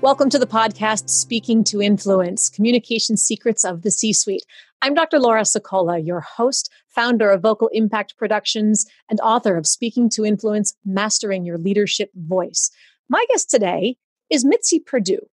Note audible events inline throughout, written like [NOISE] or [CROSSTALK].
Welcome to the podcast, Speaking to Influence Communication Secrets of the C Suite. I'm Dr. Laura Sicola, your host, founder of Vocal Impact Productions, and author of Speaking to Influence Mastering Your Leadership Voice. My guest today is Mitzi Perdue.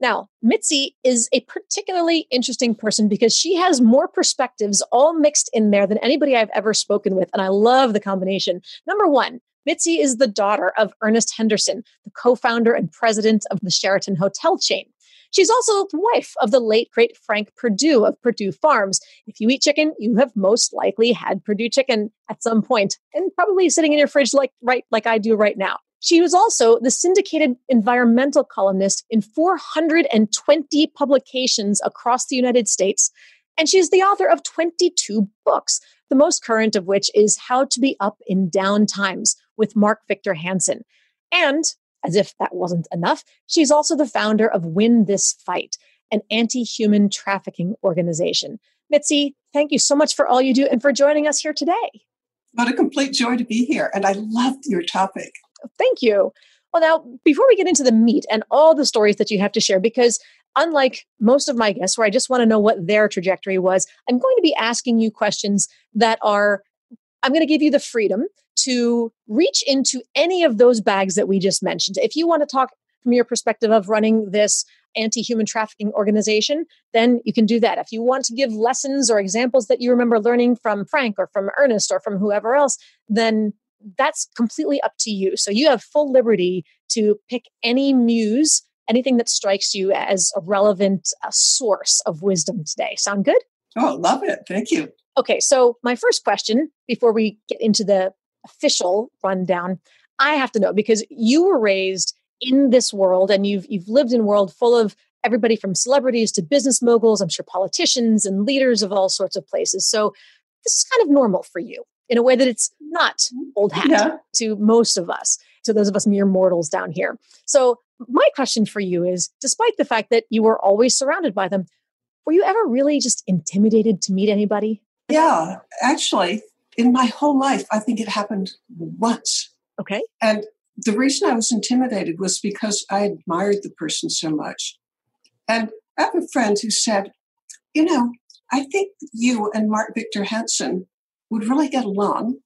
Now, Mitzi is a particularly interesting person because she has more perspectives all mixed in there than anybody I've ever spoken with. And I love the combination. Number one, Mitzi is the daughter of Ernest Henderson, the co founder and president of the Sheraton Hotel chain. She's also the wife of the late great Frank Perdue of Perdue Farms. If you eat chicken, you have most likely had Perdue chicken at some point and probably sitting in your fridge like right like I do right now. She was also the syndicated environmental columnist in 420 publications across the United States. And she's the author of 22 books, the most current of which is How to Be Up in Down Times with Mark Victor Hansen. And as if that wasn't enough, she's also the founder of Win This Fight, an anti human trafficking organization. Mitzi, thank you so much for all you do and for joining us here today. What a complete joy to be here. And I loved your topic. Thank you. Well, now, before we get into the meat and all the stories that you have to share, because unlike most of my guests, where I just want to know what their trajectory was, I'm going to be asking you questions that are, I'm going to give you the freedom to reach into any of those bags that we just mentioned. If you want to talk from your perspective of running this anti human trafficking organization, then you can do that. If you want to give lessons or examples that you remember learning from Frank or from Ernest or from whoever else, then that's completely up to you. So you have full liberty to pick any muse anything that strikes you as a relevant uh, source of wisdom today. Sound good? Oh, love it. Thank you. Okay, so my first question before we get into the official rundown, I have to know because you were raised in this world and you've you've lived in a world full of everybody from celebrities to business moguls, I'm sure politicians and leaders of all sorts of places. So this is kind of normal for you in a way that it's not old hat yeah. to most of us, to those of us mere mortals down here. So my question for you is despite the fact that you were always surrounded by them, were you ever really just intimidated to meet anybody? Yeah, actually, in my whole life, I think it happened once. Okay. And the reason I was intimidated was because I admired the person so much. And I have a friend who said, You know, I think you and Mark Victor Hansen would really get along.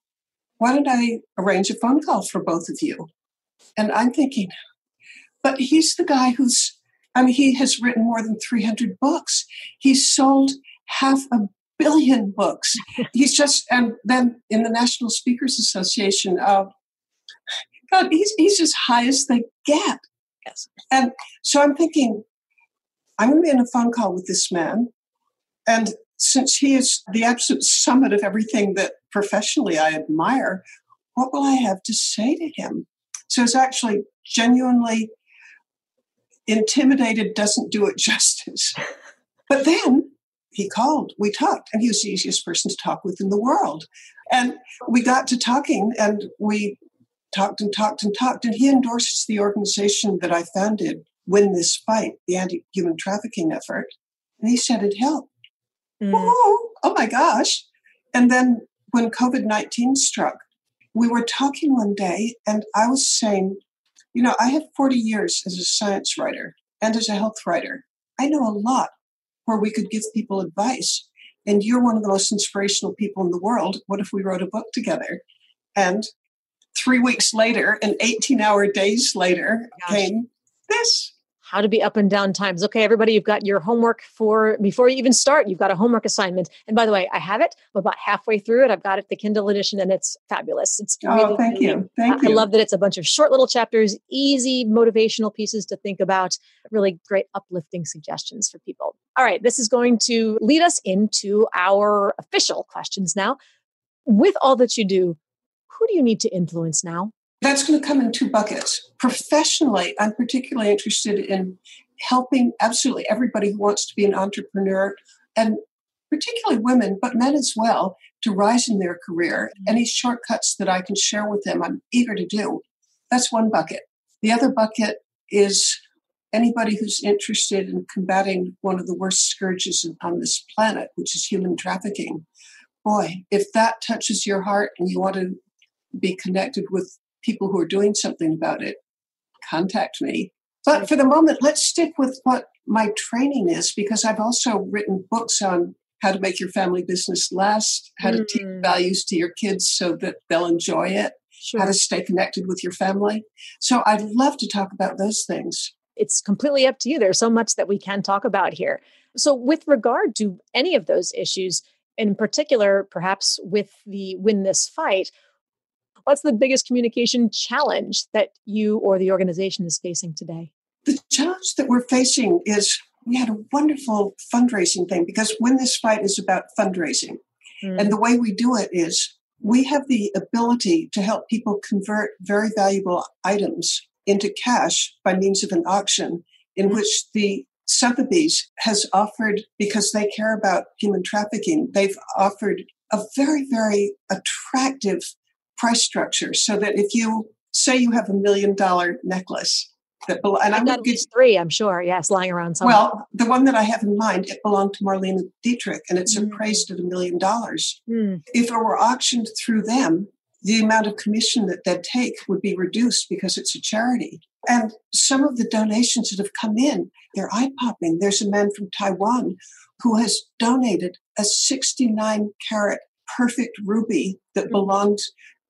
Why don't I arrange a phone call for both of you? And I'm thinking, but he's the guy who's, I mean, he has written more than 300 books. He's sold half a billion books. He's just, and then in the National Speakers Association, uh, God, he's, he's as high as they get. Yes. And so I'm thinking, I'm going to be in a phone call with this man. And since he is the absolute summit of everything that professionally I admire, what will I have to say to him? So it's actually genuinely intimidated doesn't do it [LAUGHS] justice. But then he called, we talked, and he was the easiest person to talk with in the world. And we got to talking and we talked and talked and talked. And he endorses the organization that I founded, Win This Fight, the anti human trafficking effort. And he said it helped. Mm. Oh, oh my gosh. And then when COVID 19 struck, we were talking one day, and I was saying, you know, I have 40 years as a science writer and as a health writer. I know a lot where we could give people advice. And you're one of the most inspirational people in the world. What if we wrote a book together? And three weeks later, and 18 hour days later, Gosh. came this how to be up and down times. Okay, everybody, you've got your homework for before you even start. You've got a homework assignment. And by the way, I have it. I'm about halfway through it. I've got it, the Kindle edition, and it's fabulous. It's oh, really, thank you, thank I, you. I love that it's a bunch of short little chapters, easy motivational pieces to think about. Really great uplifting suggestions for people. All right, this is going to lead us into our official questions now. With all that you do, who do you need to influence now? That's going to come in two buckets. Professionally, I'm particularly interested in helping absolutely everybody who wants to be an entrepreneur and particularly women, but men as well, to rise in their career. Mm-hmm. Any shortcuts that I can share with them, I'm eager to do. That's one bucket. The other bucket is anybody who's interested in combating one of the worst scourges on this planet, which is human trafficking. Boy, if that touches your heart and you want to be connected with people who are doing something about it, contact me. But for the moment, let's stick with what my training is because I've also written books on how to make your family business last, how mm. to teach mm. values to your kids so that they'll enjoy it, sure. how to stay connected with your family. So I'd love to talk about those things. It's completely up to you. There's so much that we can talk about here. So, with regard to any of those issues, in particular, perhaps with the win this fight, what's the biggest communication challenge that you or the organization is facing today? The challenge that we're facing is we had a wonderful fundraising thing because Win This Fight is about fundraising. Mm. And the way we do it is we have the ability to help people convert very valuable items into cash by means of an auction in mm. which the Sotheby's has offered, because they care about human trafficking, they've offered a very, very attractive price structure so that if you say you have a million dollar necklace that. And I'm at least three, I'm sure. Yes, lying around somewhere. Well, the one that I have in mind, it belonged to Marlene Dietrich, and it's mm. appraised at a million dollars. Mm. If it were auctioned through them, the amount of commission that they'd take would be reduced because it's a charity. And some of the donations that have come in, they're eye popping. There's a man from Taiwan who has donated a 69 carat perfect ruby that mm. belonged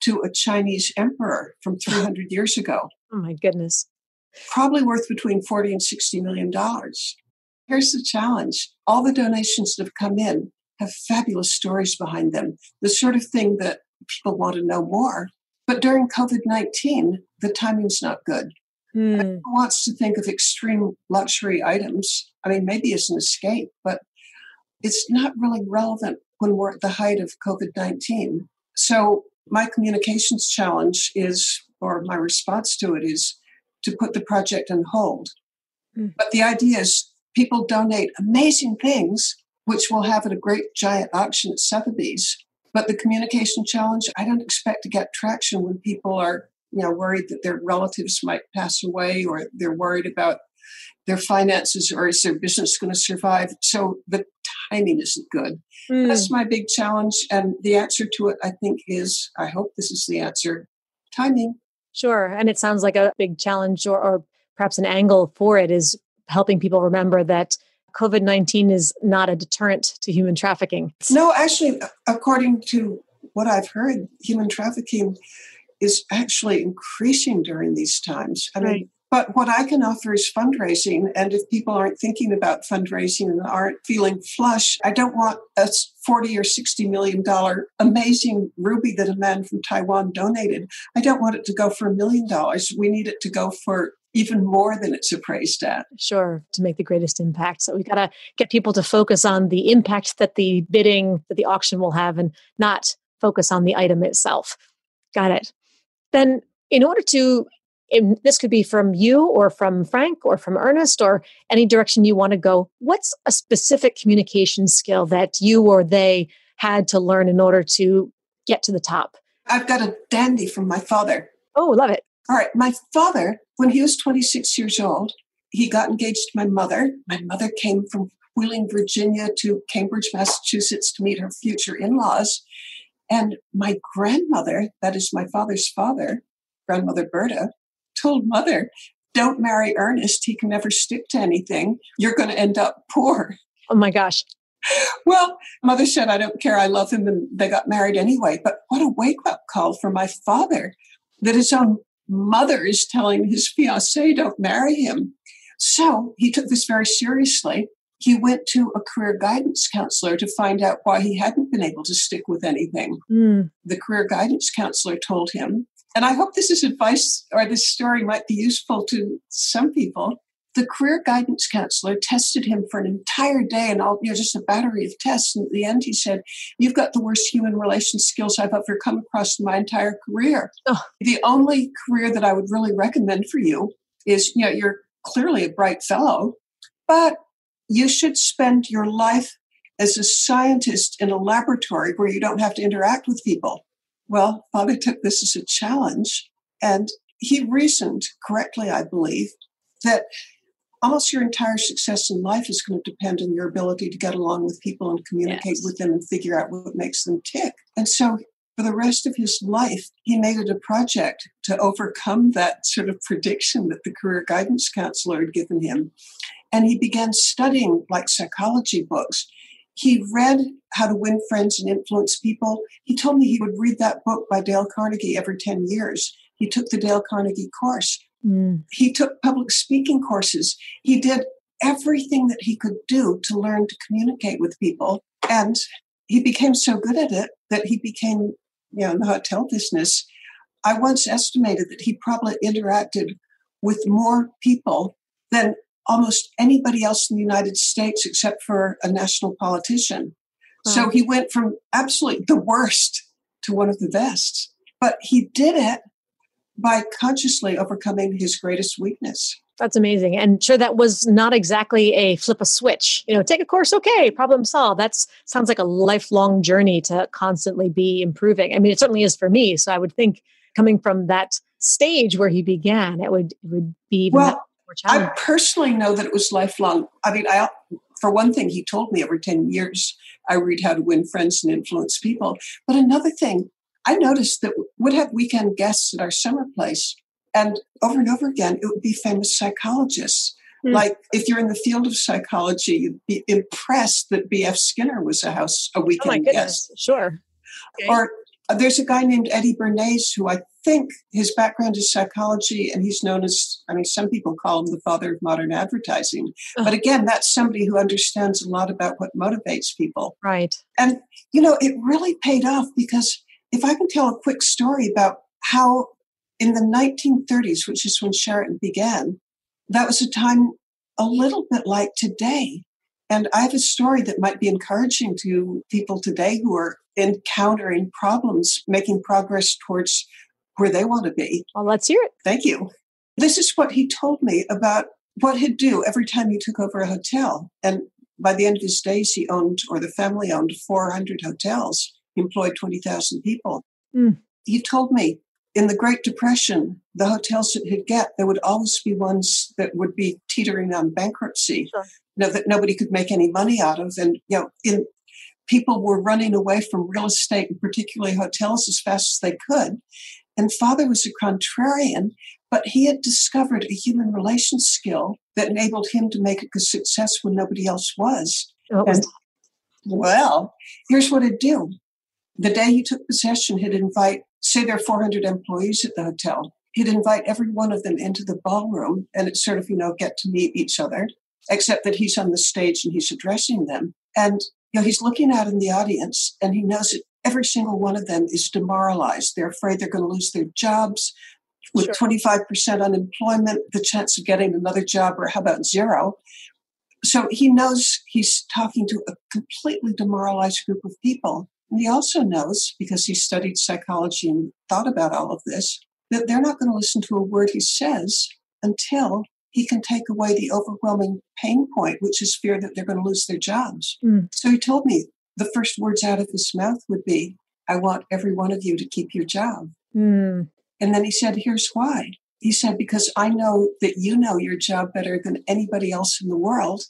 to a Chinese emperor from [LAUGHS] 300 years ago. Oh my goodness probably worth between 40 and 60 million dollars. Here's the challenge. All the donations that have come in have fabulous stories behind them, the sort of thing that people want to know more. But during COVID 19, the timing's not good. Mm. Who wants to think of extreme luxury items? I mean, maybe as an escape, but it's not really relevant when we're at the height of COVID 19. So, my communications challenge is, or my response to it is, to put the project on hold. Mm. But the idea is people donate amazing things, which we'll have at a great giant auction at Sotheby's. But the communication challenge, I don't expect to get traction when people are, you know, worried that their relatives might pass away or they're worried about their finances or is their business going to survive. So the timing isn't good. Mm. That's my big challenge. And the answer to it, I think, is I hope this is the answer timing. Sure. And it sounds like a big challenge or, or perhaps an angle for it is helping people remember that COVID 19 is not a deterrent to human trafficking. No, actually, according to what I've heard, human trafficking is actually increasing during these times. I right. mean, but what I can offer is fundraising. And if people aren't thinking about fundraising and aren't feeling flush, I don't want a 40 or 60 million dollar amazing ruby that a man from Taiwan donated. I don't want it to go for a million dollars. We need it to go for even more than it's appraised at. Sure, to make the greatest impact. So we've got to get people to focus on the impact that the bidding, that the auction will have, and not focus on the item itself. Got it. Then, in order to this could be from you or from Frank or from Ernest or any direction you want to go. What's a specific communication skill that you or they had to learn in order to get to the top? I've got a dandy from my father. Oh, love it. All right. My father, when he was 26 years old, he got engaged to my mother. My mother came from Wheeling, Virginia to Cambridge, Massachusetts to meet her future in laws. And my grandmother, that is my father's father, grandmother Berta, told mother, don't marry Ernest. He can never stick to anything. You're going to end up poor. Oh my gosh. Well, mother said, I don't care. I love him. And they got married anyway. But what a wake up call for my father that his own mother is telling his fiancee, don't marry him. So he took this very seriously. He went to a career guidance counselor to find out why he hadn't been able to stick with anything. Mm. The career guidance counselor told him and I hope this is advice or this story might be useful to some people. The career guidance counselor tested him for an entire day and all, you know, just a battery of tests. And at the end, he said, You've got the worst human relations skills I've ever come across in my entire career. Oh. The only career that I would really recommend for you is, you know, you're clearly a bright fellow, but you should spend your life as a scientist in a laboratory where you don't have to interact with people. Well, Father took this as a challenge and he reasoned correctly, I believe, that almost your entire success in life is going to depend on your ability to get along with people and communicate yes. with them and figure out what makes them tick. And so for the rest of his life, he made it a project to overcome that sort of prediction that the career guidance counselor had given him. And he began studying like psychology books. He read How to Win Friends and Influence People. He told me he would read that book by Dale Carnegie every 10 years. He took the Dale Carnegie course. Mm. He took public speaking courses. He did everything that he could do to learn to communicate with people. And he became so good at it that he became, you know, in the hotel business. I once estimated that he probably interacted with more people than almost anybody else in the United States except for a national politician. Wow. So he went from absolutely the worst to one of the best. But he did it by consciously overcoming his greatest weakness. That's amazing. And sure, that was not exactly a flip a switch. You know, take a course, okay, problem solved. That sounds like a lifelong journey to constantly be improving. I mean, it certainly is for me. So I would think coming from that stage where he began, it would it would be even well. I personally know that it was lifelong. I mean, I for one thing, he told me every 10 years I read How to Win Friends and Influence People. But another thing, I noticed that we'd have weekend guests at our summer place, and over and over again, it would be famous psychologists. Mm. Like if you're in the field of psychology, you'd be impressed that B.F. Skinner was a house a weekend oh guest. Sure. Okay. Or uh, there's a guy named Eddie Bernays who I think his background is psychology, and he's known as, I mean, some people call him the father of modern advertising. But again, that's somebody who understands a lot about what motivates people. Right. And, you know, it really paid off because if I can tell a quick story about how in the 1930s, which is when Sheraton began, that was a time a little bit like today. And I have a story that might be encouraging to people today who are encountering problems, making progress towards where they want to be. Well, let's hear it. Thank you. This is what he told me about what he'd do every time he took over a hotel. And by the end of his days, he owned, or the family owned, 400 hotels He employed 20,000 people. Mm. He told me in the Great Depression, the hotels that he'd get, there would always be ones that would be teetering on bankruptcy, sure. you know, that nobody could make any money out of. And, you know, in, people were running away from real estate and particularly hotels as fast as they could. And father was a contrarian, but he had discovered a human relations skill that enabled him to make a success when nobody else was. and, well, here's what it'd do. The day he took possession, he'd invite, say there are 400 employees at the hotel. He'd invite every one of them into the ballroom and it's sort of, you know, get to meet each other, except that he's on the stage and he's addressing them. And, you know, he's looking out in the audience and he knows that every single one of them is demoralized. They're afraid they're going to lose their jobs. With sure. 25% unemployment, the chance of getting another job, or how about zero? So he knows he's talking to a completely demoralized group of people. And he also knows, because he studied psychology and thought about all of this, that they're not going to listen to a word he says until he can take away the overwhelming pain point, which is fear that they're going to lose their jobs. Mm. So he told me the first words out of his mouth would be, I want every one of you to keep your job. Mm. And then he said, Here's why. He said, Because I know that you know your job better than anybody else in the world.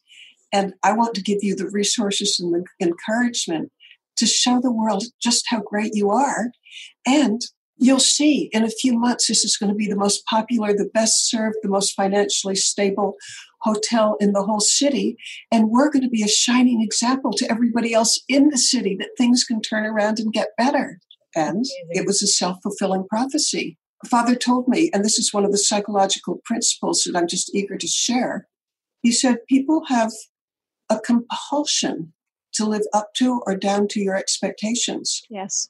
And I want to give you the resources and the encouragement to show the world just how great you are. And you'll see in a few months, this is going to be the most popular, the best served, the most financially stable hotel in the whole city. And we're going to be a shining example to everybody else in the city that things can turn around and get better. And it was a self fulfilling prophecy. Father told me, and this is one of the psychological principles that I'm just eager to share. He said, people have a compulsion to live up to or down to your expectations. Yes.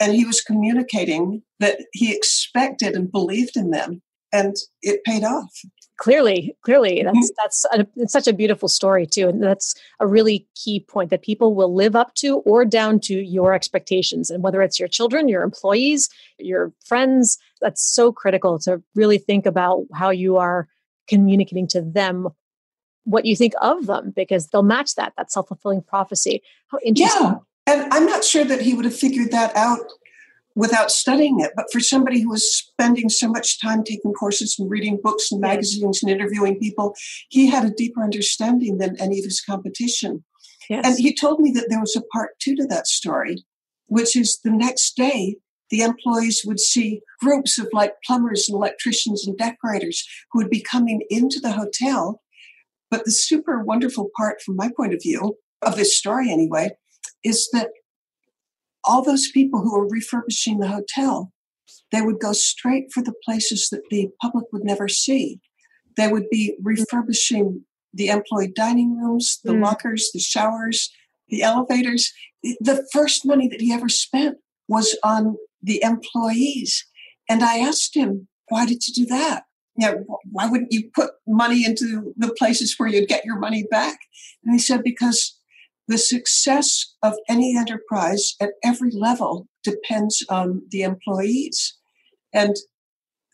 And he was communicating that he expected and believed in them, and it paid off. Clearly, clearly, that's mm-hmm. that's a, it's such a beautiful story too, and that's a really key point that people will live up to or down to your expectations, and whether it's your children, your employees, your friends, that's so critical to really think about how you are communicating to them what you think of them because they'll match that that self-fulfilling prophecy how interesting yeah and i'm not sure that he would have figured that out without studying it but for somebody who was spending so much time taking courses and reading books and magazines and interviewing people he had a deeper understanding than any of his competition yes. and he told me that there was a part two to that story which is the next day the employees would see groups of like plumbers and electricians and decorators who would be coming into the hotel. But the super wonderful part, from my point of view, of this story anyway, is that all those people who were refurbishing the hotel, they would go straight for the places that the public would never see. They would be refurbishing the employee dining rooms, the mm. lockers, the showers, the elevators. The first money that he ever spent was on the employees. And I asked him, why did you do that? You know, why wouldn't you put money into the places where you'd get your money back? And he said, because the success of any enterprise at every level depends on the employees. And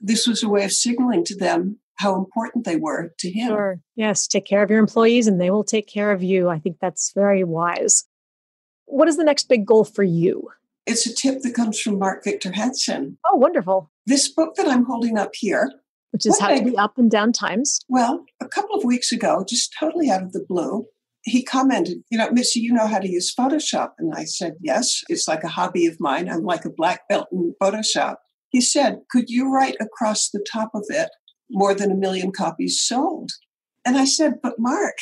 this was a way of signaling to them how important they were to him. Sure. Yes, take care of your employees and they will take care of you. I think that's very wise. What is the next big goal for you? It's a tip that comes from Mark Victor Hansen. Oh, wonderful. This book that I'm holding up here, which is How to Be Up and Down Times. Well, a couple of weeks ago, just totally out of the blue, he commented, You know, Mitzi, you know how to use Photoshop? And I said, Yes, it's like a hobby of mine. I'm like a black belt in Photoshop. He said, Could you write across the top of it more than a million copies sold? And I said, But Mark,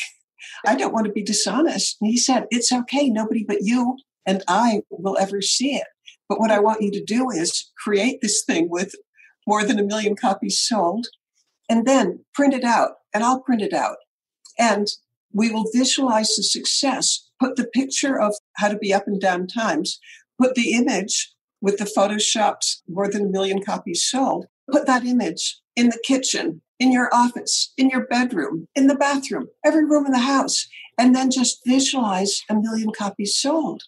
I don't want to be dishonest. And he said, It's okay. Nobody but you and I will ever see it. But what I want you to do is create this thing with more than a million copies sold and then print it out, and I'll print it out. And we will visualize the success, put the picture of how to be up and down times, put the image with the Photoshops more than a million copies sold, put that image in the kitchen, in your office, in your bedroom, in the bathroom, every room in the house, and then just visualize a million copies sold.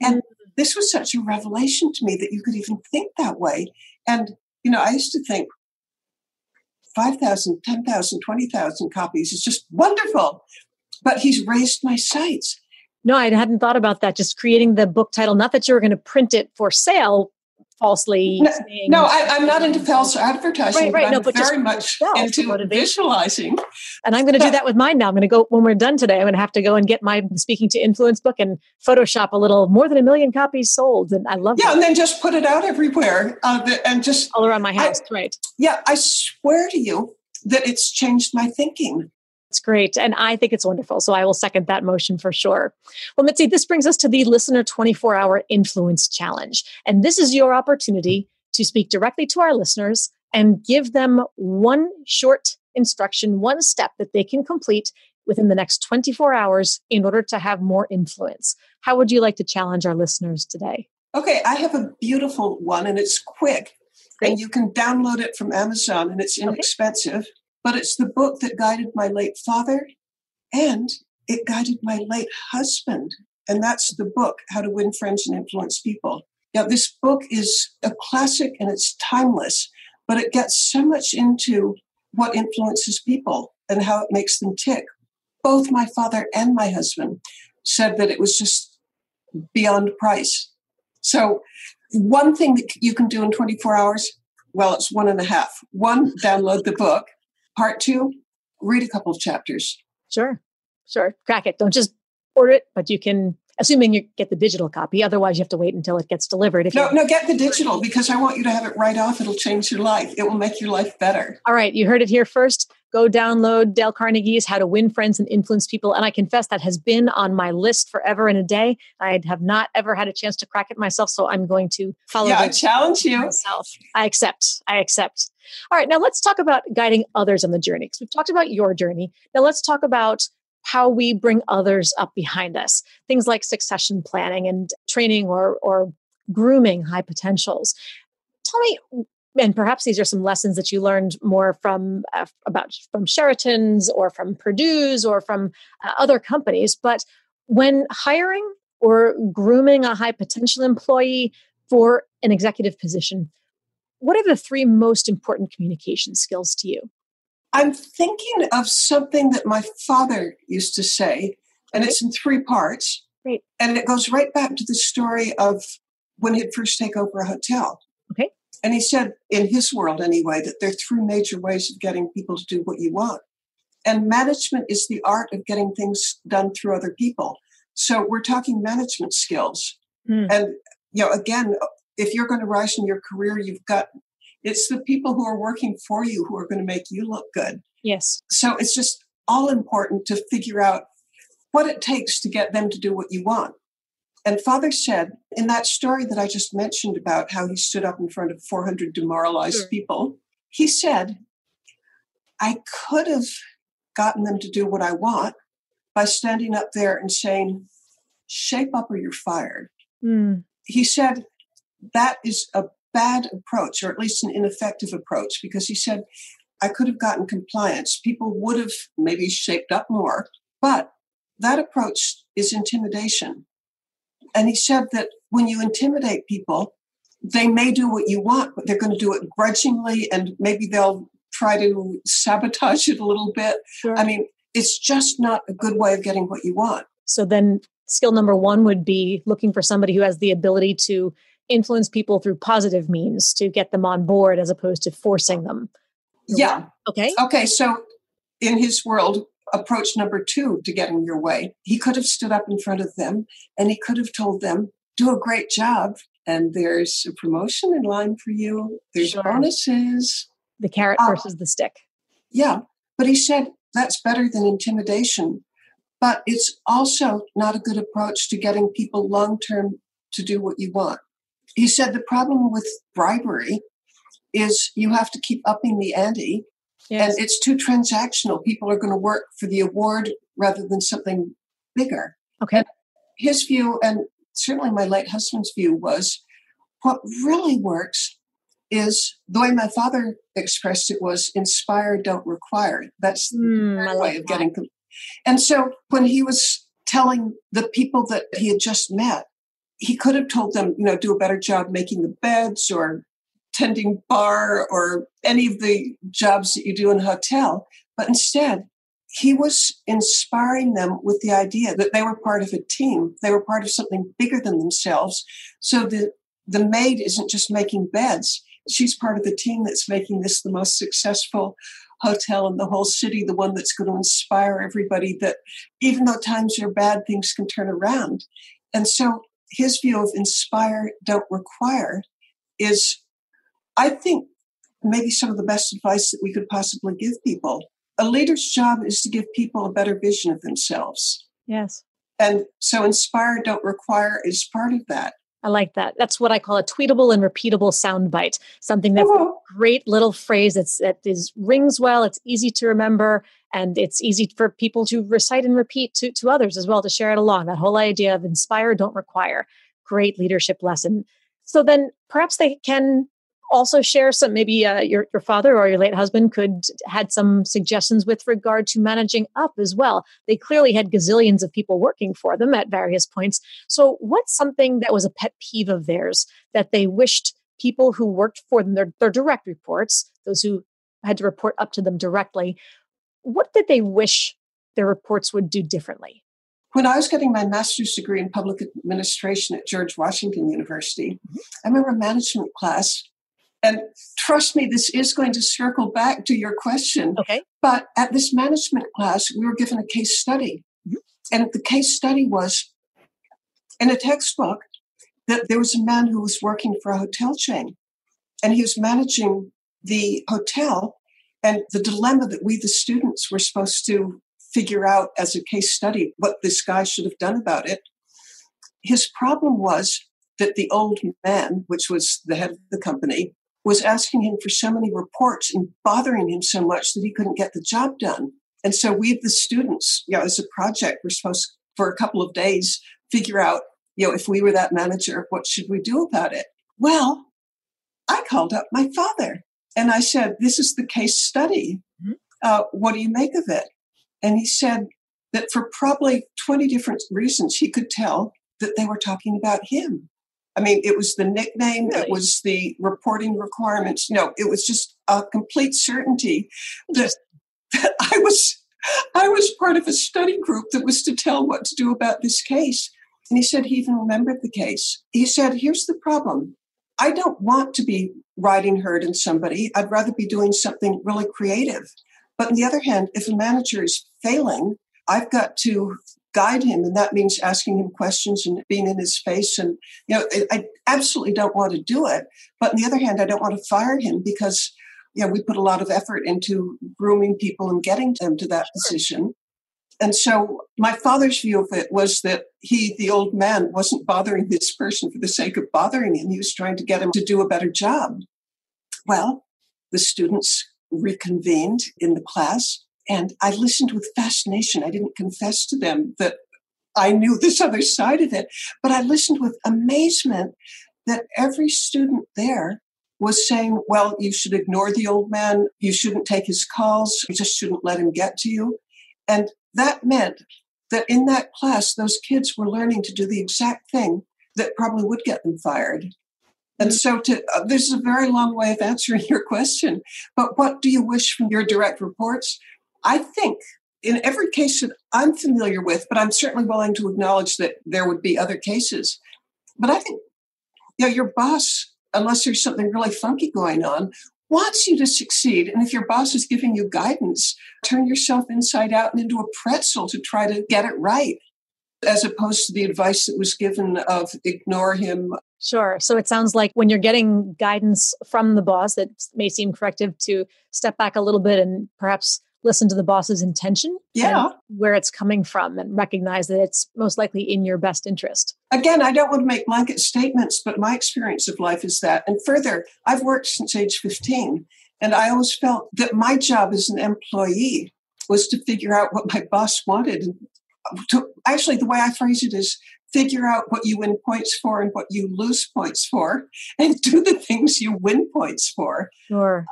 And mm-hmm. this was such a revelation to me that you could even think that way. And, you know, I used to think 5,000, 10,000, 20,000 copies is just wonderful. But he's raised my sights. No, I hadn't thought about that. Just creating the book title, not that you were going to print it for sale, falsely no, no I, am not into false advertising right, right, but no, I'm but very much into visualizing and i'm going to do that with mine now i'm going to go when we're done today i'm going to have to go and get my speaking to influence book and photoshop a little more than a million copies sold and i love it. yeah that. and then just put it out everywhere uh, and just all around my house I, right yeah i swear to you that it's changed my thinking it's great. And I think it's wonderful. So I will second that motion for sure. Well, Mitzi, this brings us to the Listener 24 Hour Influence Challenge. And this is your opportunity to speak directly to our listeners and give them one short instruction, one step that they can complete within the next 24 hours in order to have more influence. How would you like to challenge our listeners today? Okay, I have a beautiful one and it's quick. Great. And you can download it from Amazon and it's inexpensive. Okay but it's the book that guided my late father and it guided my late husband. And that's the book, How to Win Friends and Influence People. Now, this book is a classic and it's timeless, but it gets so much into what influences people and how it makes them tick. Both my father and my husband said that it was just beyond price. So, one thing that you can do in 24 hours, well, it's one and a half. One, download the book. Part two, read a couple of chapters. Sure, sure. Crack it. Don't just order it, but you can, assuming you get the digital copy. Otherwise, you have to wait until it gets delivered. If no, no, get the digital because I want you to have it right off. It'll change your life. It will make your life better. All right, you heard it here first go download Dale Carnegie's How to Win Friends and Influence People. And I confess that has been on my list forever and a day. I have not ever had a chance to crack it myself, so I'm going to follow. Yeah, I challenge you. Myself. I accept. I accept. All right, now let's talk about guiding others on the journey because we've talked about your journey. Now let's talk about how we bring others up behind us. Things like succession planning and training or or grooming high potentials. Tell me and perhaps these are some lessons that you learned more from uh, about from Sheraton's or from Perdue's or from uh, other companies. But when hiring or grooming a high potential employee for an executive position, what are the three most important communication skills to you? I'm thinking of something that my father used to say, and it's in three parts. Great. And it goes right back to the story of when he'd first take over a hotel. Okay. And he said, in his world anyway, that there are three major ways of getting people to do what you want. And management is the art of getting things done through other people. So we're talking management skills. Mm. And, you know, again, if you're going to rise in your career, you've got it's the people who are working for you who are going to make you look good. Yes. So it's just all important to figure out what it takes to get them to do what you want. And Father said in that story that I just mentioned about how he stood up in front of 400 demoralized sure. people, he said, I could have gotten them to do what I want by standing up there and saying, shape up or you're fired. Mm. He said, that is a bad approach, or at least an ineffective approach, because he said, I could have gotten compliance. People would have maybe shaped up more, but that approach is intimidation. And he said that when you intimidate people, they may do what you want, but they're going to do it grudgingly and maybe they'll try to sabotage it a little bit. Sure. I mean, it's just not a good way of getting what you want. So then, skill number one would be looking for somebody who has the ability to influence people through positive means to get them on board as opposed to forcing them. Yeah. Okay. Okay. So, in his world, approach number two to getting your way, he could have stood up in front of them and he could have told them, do a great job. And there's a promotion in line for you. There's Sure. bonuses. The carrot Uh, versus the stick. Yeah. But he said that's better than intimidation. But it's also not a good approach to getting people long term to do what you want. He said the problem with bribery is you have to keep upping the ante Yes. and it's too transactional. People are going to work for the award rather than something bigger. okay. His view, and certainly my late husband's view, was what really works is the way my father expressed it was inspire, don't require. That's the Hmm, way like of that. getting. And so when he was telling the people that he had just met, he could have told them, you know, do a better job making the beds or tending bar or any of the jobs that you do in a hotel. But instead, he was inspiring them with the idea that they were part of a team. They were part of something bigger than themselves. So the, the maid isn't just making beds. She's part of the team that's making this the most successful hotel in the whole city, the one that's going to inspire everybody that even though times are bad, things can turn around. And so his view of inspire, don't require is, I think, maybe some of the best advice that we could possibly give people. A leader's job is to give people a better vision of themselves. Yes. And so inspire, don't require is part of that. I like that. That's what I call a tweetable and repeatable soundbite. Something that's a oh. great little phrase that's that is rings well. It's easy to remember, and it's easy for people to recite and repeat to to others as well to share it along. That whole idea of inspire, don't require. Great leadership lesson. So then perhaps they can also share some maybe uh, your, your father or your late husband could had some suggestions with regard to managing up as well. They clearly had gazillions of people working for them at various points. So what's something that was a pet peeve of theirs that they wished people who worked for them their, their direct reports those who had to report up to them directly what did they wish their reports would do differently? When I was getting my master's degree in public administration at George Washington University, I remember a management class. And trust me, this is going to circle back to your question. okay But at this management class, we were given a case study. Mhm. And the case study was in a textbook that there was a man who was working for a hotel chain and he was managing the hotel. And the dilemma that we, the students, were supposed to figure out as a case study what this guy should have done about it. His problem was that the old man, which was the head of the company, was asking him for so many reports and bothering him so much that he couldn't get the job done. And so we, the students, you know, as a project, we're supposed for a couple of days figure out, you know, if we were that manager, what should we do about it? Well, I called up my father and I said, "This is the case study. Mhm. Uh, what do you make of it?" And he said that for probably twenty different reasons, he could tell that they were talking about him. I mean, it was the nickname, Really? it was the reporting requirements. No, it was just a complete certainty that [LAUGHS] that I was I was part of a study group that was to tell what to do about this case. And he said he even remembered the case. He said, Here's the problem. I don't want to be riding herd in somebody. I'd rather be doing something really creative. But on the other hand, if a manager is failing, I've got to guide him, and that means asking him questions and being in his face. And you know, I absolutely don't want to do it. But on the other hand, I don't want to fire him because you know we put a lot of effort into grooming people and getting them to that position. And so my father's view of it was that he, the old man, wasn't bothering this person for the sake of bothering him. He was trying to get him to do a better job. Well, the students reconvened in the class and I listened with fascination. I didn't confess to them that I knew this other side of it, but I listened with amazement that every student there was saying, well, you should ignore the old man. You shouldn't take his calls. You just shouldn't let him get to you. And that meant that in that class, those kids were learning to do the exact thing that probably would get them fired. And so, to, uh, this is a very long way of answering [LAUGHS] your question. But what do you wish from your direct reports? I think in every case that I'm familiar with, but I'm certainly willing to acknowledge that there would be other cases. But I think, you know, your boss, unless there's something really funky going on, wants you to succeed. And if your boss is giving you guidance, turn yourself inside out and into a pretzel to try to get it right, as opposed to the advice that was given of ignore him. Sure. So it sounds like when you're getting guidance from the boss that may seem corrective to step back a little bit and perhaps listen to the boss's intention yeah. where it's coming from and recognize that it's most likely in your best interest. Again i don't want to make blanket statements but my experience of life is that and further i've worked since age 15 and i always felt that my job as an employee was to figure out what my boss wanted. To, actually the way i phrase it is figure out what you win points for and what you lose points for and do the things you win points for. Sure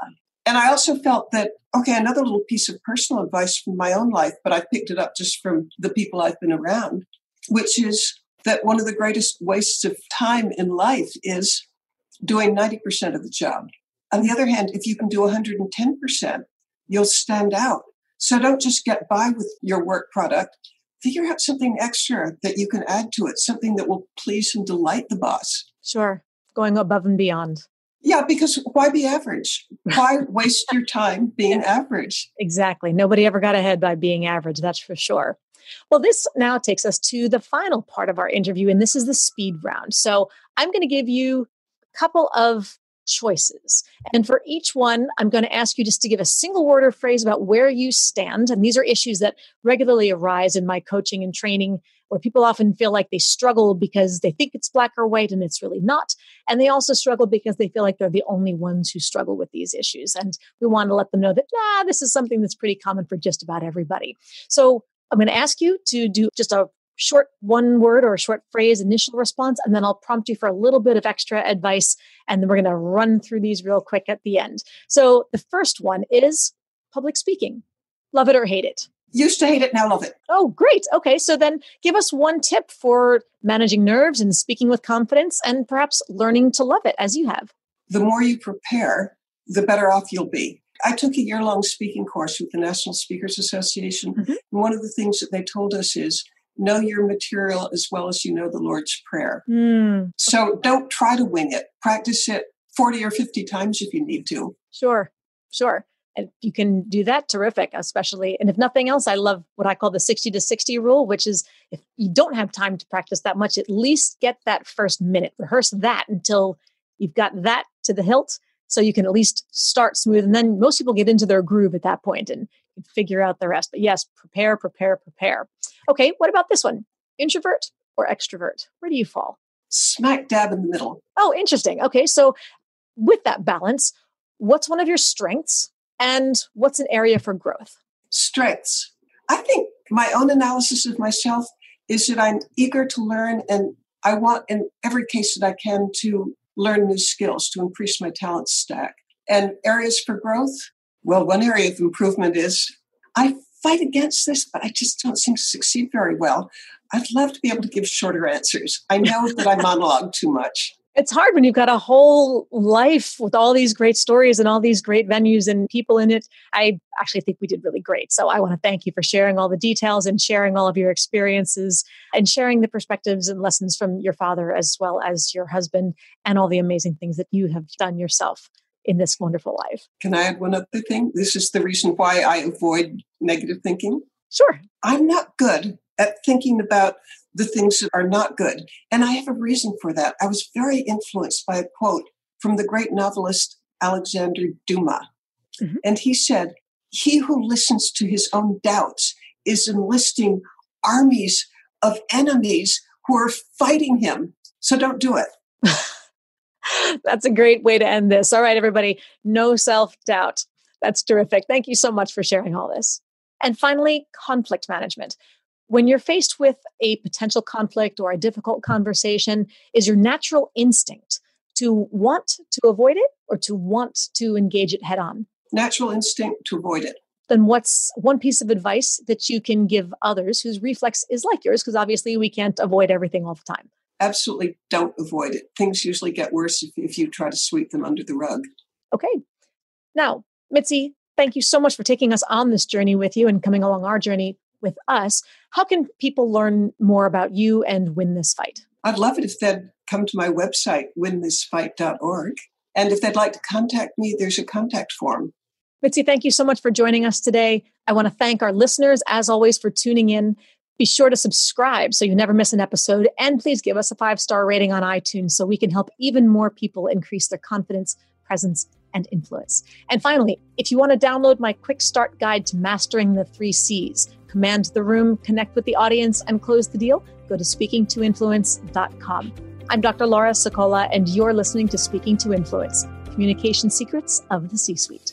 and I also felt that, okay, another little piece of personal advice from my own life, but I picked it up just from the people I've been around, which is that one of the greatest wastes of time in life is doing 90% of the job. On the other hand, if you can do 110%, you'll stand out. So don't just get by with your work product. Figure out something extra that you can add to it, something that will please and delight the boss. Sure. Going above and beyond. Yeah, because why be average? Why waste your time being average? Exactly. Nobody ever got ahead by being average, that's for sure. Well, this now takes us to the final part of our interview, and this is the speed round. So I'm going to give you a couple of choices. And for each one, I'm going to ask you just to give a single word or phrase about where you stand. And these are issues that regularly arise in my coaching and training where people often feel like they struggle because they think it's black or white and it's really not. And they also struggle because they feel like they're the only ones who struggle with these issues. And we want to let them know that, nah, this is something that's pretty common for just about everybody. So I'm going to ask you to do just a short one word or a short phrase initial response, and then I'll prompt you for a little bit of extra advice. And then we're going to run through these real quick at the end. So the first one is public speaking. Love it or hate it? Used to hate it, now love it. Oh, great. Okay. So then give us one tip for managing nerves and speaking with confidence and perhaps learning to love it as you have. The more you prepare, the better off you'll be. I took a year long speaking course with the National Speakers Association. Mm-hmm. And one of the things that they told us is know your material as well as you know the Lord's Prayer. Mm. So don't try to wing it. Practice it 40 or 50 times if you need to. Sure, sure if you can do that, terrific, especially. And if nothing else, I love what I call the 60 to 60 rule, which is if you don't have time to practice that much, at least get that first minute, rehearse that until you've got that to the hilt so you can at least start smooth. And then most people get into their groove at that point and figure out the rest. But yes, prepare, prepare, prepare. Okay, what about this one? Introvert or extrovert? Where do you fall? Smack dab in the middle. Oh, interesting. Okay, so with that balance, what's one of your strengths and what's an area for growth? Strengths. I think my own analysis of myself is that I'm eager to learn and I want in every case that I can to learn new skills to increase my talent stack. And areas for growth? Well, one area of improvement is I fight against this, but I just don't seem to succeed very well. I'd love to be able to give shorter answers. I know that I monologue too much. It's hard when you've got a whole life with all these great stories and all these great venues and people in it. I actually think we did really great. So I want to thank you for sharing all the details and sharing all of your experiences and sharing the perspectives and lessons from your father as well as your husband and all the amazing things that you have done yourself in this wonderful life. Can I add one other thing? This is the reason why I avoid negative thinking. Sure. I'm not good at thinking about the things that are not good. And I have a reason for that. I was very influenced by a quote from the great novelist Alexander Dumas. Mm-hmm. And he said, He who listens to his own doubts is enlisting armies of enemies who are fighting him. So don't do it. [LAUGHS] That's a great way to end this. All right, everybody, no self doubt. That's terrific. Thank you so much for sharing all this. And finally, conflict management when you're faced with a potential conflict or a difficult conversation, is your natural instinct to want to avoid it or to want to engage it head on? Natural instinct to avoid it. Then, what's one piece of advice that you can give others whose reflex is like yours? Because obviously, we can't avoid everything all the time. Absolutely don't avoid it. Things usually get worse if, if you try to sweep them under the rug. Okay. Now, Mitzi, thank you so much for taking us on this journey with you and coming along our journey with us. How can people learn more about you and win this fight? I'd love it if they'd come to my website, winthisfight.org. And if they'd like to contact me, there's a contact form. Mitzi, thank you so much for joining us today. I want to thank our listeners, as always, for tuning in. Be sure to subscribe so you never miss an episode. And please give us a five star rating on iTunes so we can help even more people increase their confidence, presence, and influence. And finally, if you want to download my quick start guide to mastering the three C's, command the room, connect with the audience, and close the deal, go to speakingtoinfluence.com. I'm Dr. Laura Sicola, and you're listening to Speaking to Influence Communication Secrets of the C Suite.